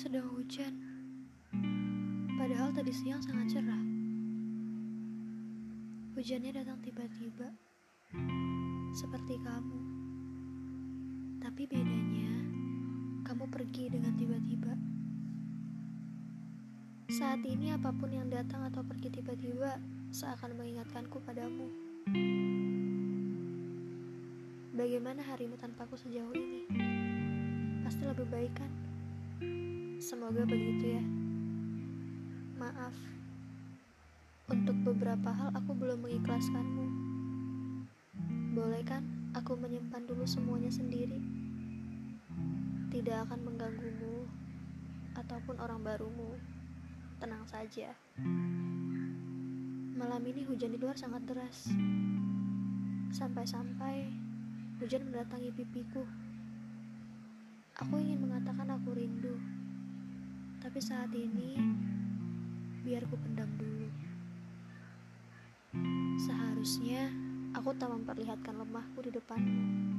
sedang hujan. Padahal tadi siang sangat cerah. Hujannya datang tiba-tiba, seperti kamu. Tapi bedanya, kamu pergi dengan tiba-tiba. Saat ini apa pun yang datang atau pergi tiba-tiba seakan mengingatkanku padamu. Bagaimana harimu tanpaku sejauh ini? Pasti lebih baik kan? Semoga begitu ya. Maaf, untuk beberapa hal aku belum mengikhlaskanmu. Boleh kan aku menyimpan dulu semuanya sendiri? Tidak akan mengganggumu ataupun orang barumu. Tenang saja. Malam ini hujan di luar sangat deras. Sampai-sampai hujan mendatangi pipiku. Aku ingin mengatakan aku rindu. Tapi saat ini biar ku pendam dulu. Seharusnya aku tak memperlihatkan lemahku di depanmu.